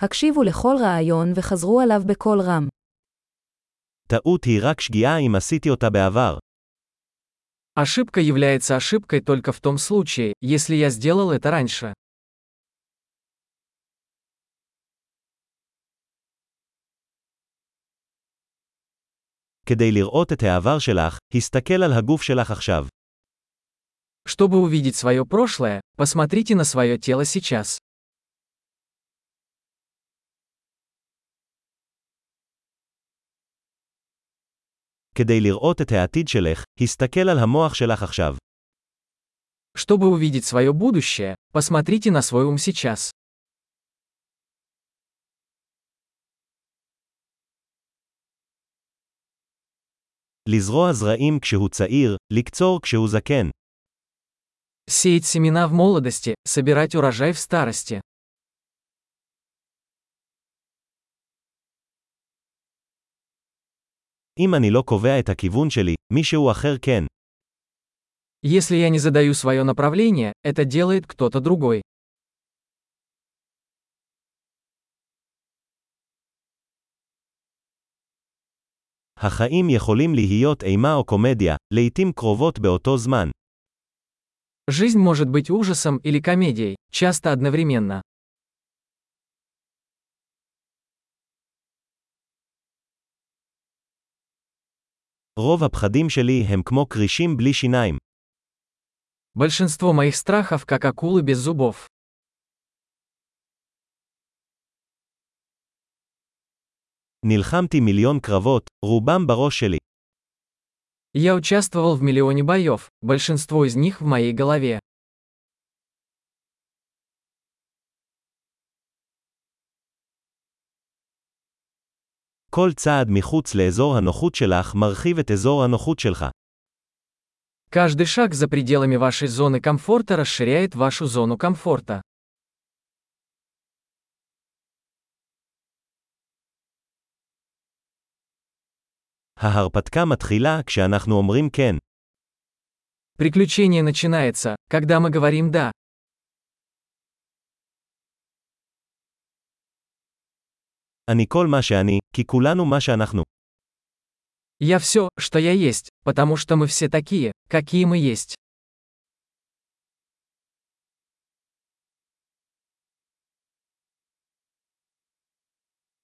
הקשיבו לכל רעיון וחזרו עליו בקול רם. טעות היא רק שגיאה אם עשיתי אותה בעבר. Ошибка является ошибкой только в том случае, если я сделал это раньше. כדי לראות את העבר שלך, הסתכל על הגוף שלך עכשיו. Чтобы увидеть свое прошлое, посмотрите на свое тело сейчас. כדי לראות את העתיד שלך, הסתכל על המוח שלך עכשיו. Чтобы увидеть свое будущее, посмотрите на свой ум сейчас. לזרוע זרעים כשהוא צעיר, לקצור כשהוא זקן. Сеять семена в молодости, собирать урожай в старости. אם אני לא קובע את הכיוון שלי, מישהו אחר כן. Если я не задаю свое направление, это делает кто-то другой. החיים יכולים להיות אימה או קומדיה, לעתים קרובות באותו זמן. Жизнь может быть ужасом или комедией, часто одновременно. רוב הפחדים שלי הם כמו כרישים בלי שיניים. Большинство моих страхов как акулы без зубов. נלחמתי מיליון קרבות, רובם בראש שלי. Я участвовал в миллионе боев, большинство из них в моей голове. כל צעד מחוץ לאזור הנוחות שלך מרחיב את אזור הנוחות שלך. Каждый шаг за пределами вашей зоны комфорта расширяет вашу зону комфорта. ההרפתקה מתחילה כשאנחנו אומרים כן. Приключение начинается, когда мы говорим «да». אני כל מה שאני, כי כולנו מה שאנחנו. Я все, что я есть, потому что мы все такие, какие мы есть.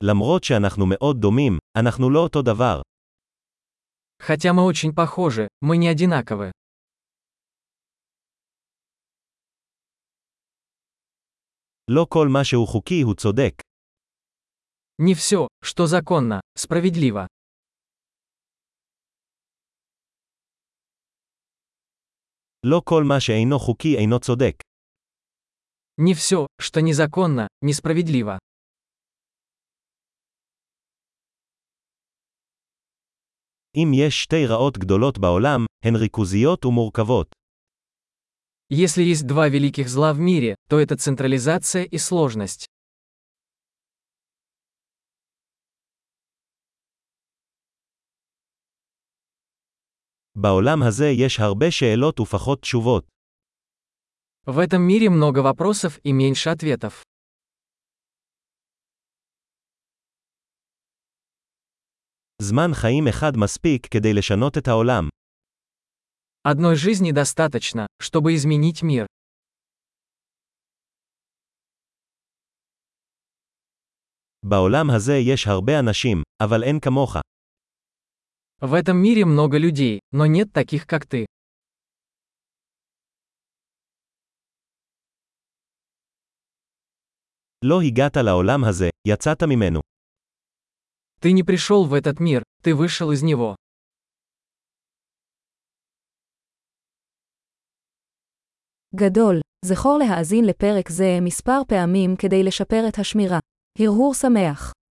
למרות שאנחנו מאוד דומים, אנחנו לא אותו דבר. Хотя мы очень похожи, мы не одинаковы. לא כל מה שהוא חוקי הוא צודק. Не все, что законно, справедливо. לא כל מה שאינו חוקי אינו צודק. Не все, что незаконно, несправедливо. אם יש שתי רעות גדולות בעולם, הן ריכוזיות ומורכבות. Если есть два великих зла в мире, то это централизация и сложность. בעולם הזה יש הרבה שאלות ופחות תשובות. В этом мире много вопросов и меньше ответов. זמן חיים אחד מספיק כדי לשנות את העולם. Одной жизни достаточно, чтобы изменить мир. בעולם הזה יש הרבה אנשים, אבל אין כמוך. В этом мире много людей, но нет таких, как ты. לא הגעת לעולם הזה, יצאת ממנו. Ты не пришел в этот мир, ты вышел из него. גדול, זכור להאזין לפרק זה מספר פעמים כדי לשפר את השמירה. הרהור שמח.